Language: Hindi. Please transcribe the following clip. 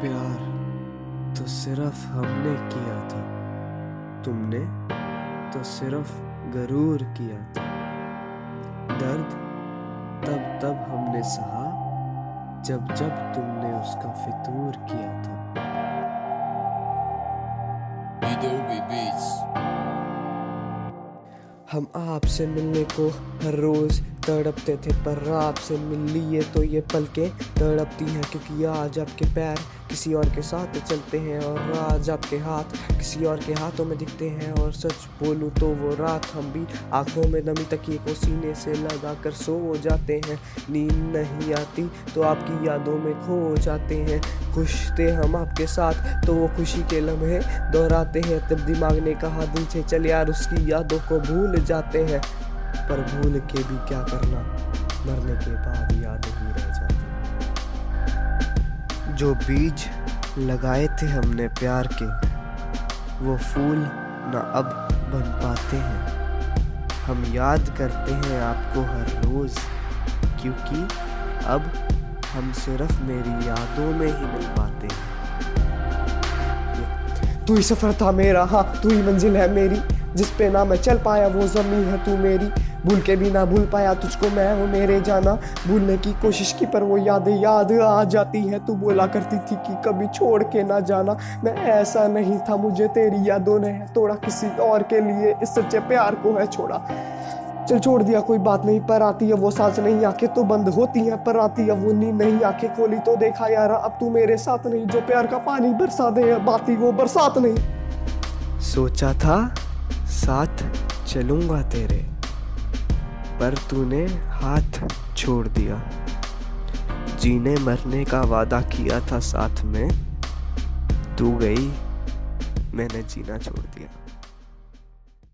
प्यार तो सिर्फ़ हमने किया था। तुमने तो सिर्फ़ गरूर किया था। दर्द तब तब हमने सहा जब जब तुमने उसका फितूर किया था। हम आपसे मिलने को हर रोज तड़पते थे, पर आपसे मिल लिए तो ये पलकें तड़पती हैं, क्योंकि आज आपके पैर किसी और के साथ चलते हैं और आज आपके हाथ किसी और के हाथों में दिखते हैं। और सच बोलूँ तो वो रात हम भी आँखों में नमी तकिए को सीने से लगा कर सो जाते हैं। नींद नहीं आती तो आपकी यादों में खो जाते हैं। खुश थे हम आपके साथ तो वो खुशी के लम्हे दोहराते हैं। तब दिमाग ने कहा दिल से चल यार, उसकी यादों को भूल जाते हैं। पर भूल के भी क्या करना? मरने के बाद याद ही रह जाती। जो बीज लगाए थे हमने प्यार के, वो फूल न अब बन पाते हैं। हम याद करते हैं आपको हर रोज, क्योंकि अब हम सिर्फ़ मेरी यादों में ही मिल पाते हैं। तू ही सफ़र था मेरा हाँ तू ही मंजिल है मेरी। जिस पे ना मैं चल पाया, वो जमी है तू मेरी। भूल के भी ना भूल पाया तुझको मैं वो मेरे जाना। भूलने की कोशिश की, पर वो यादें याद आ जाती है। तू बोला करती थी कि कभी छोड़ के ना जाना। मैं ऐसा नहीं था, मुझे तेरी यादों ने है तोड़ा किसी और के लिए। इस सच्चे प्यार को है छोड़ा। चल छोड़ दिया, कोई बात नहीं, पर आती है वो सांस नहीं, आँखें तो बंद होती है, पर आती है वो नींद नहीं। आँखें खोली तो देखा, यार, अब तू मेरे साथ नहीं। जो प्यार का पानी बरसा दे, बाती वो बरसात नहीं। सोचा था साथ चलूँगा तेरे, पर तूने हाथ छोड़ दिया। जीने मरने का वादा किया था साथ में, तू गई, मैंने जीना छोड़ दिया।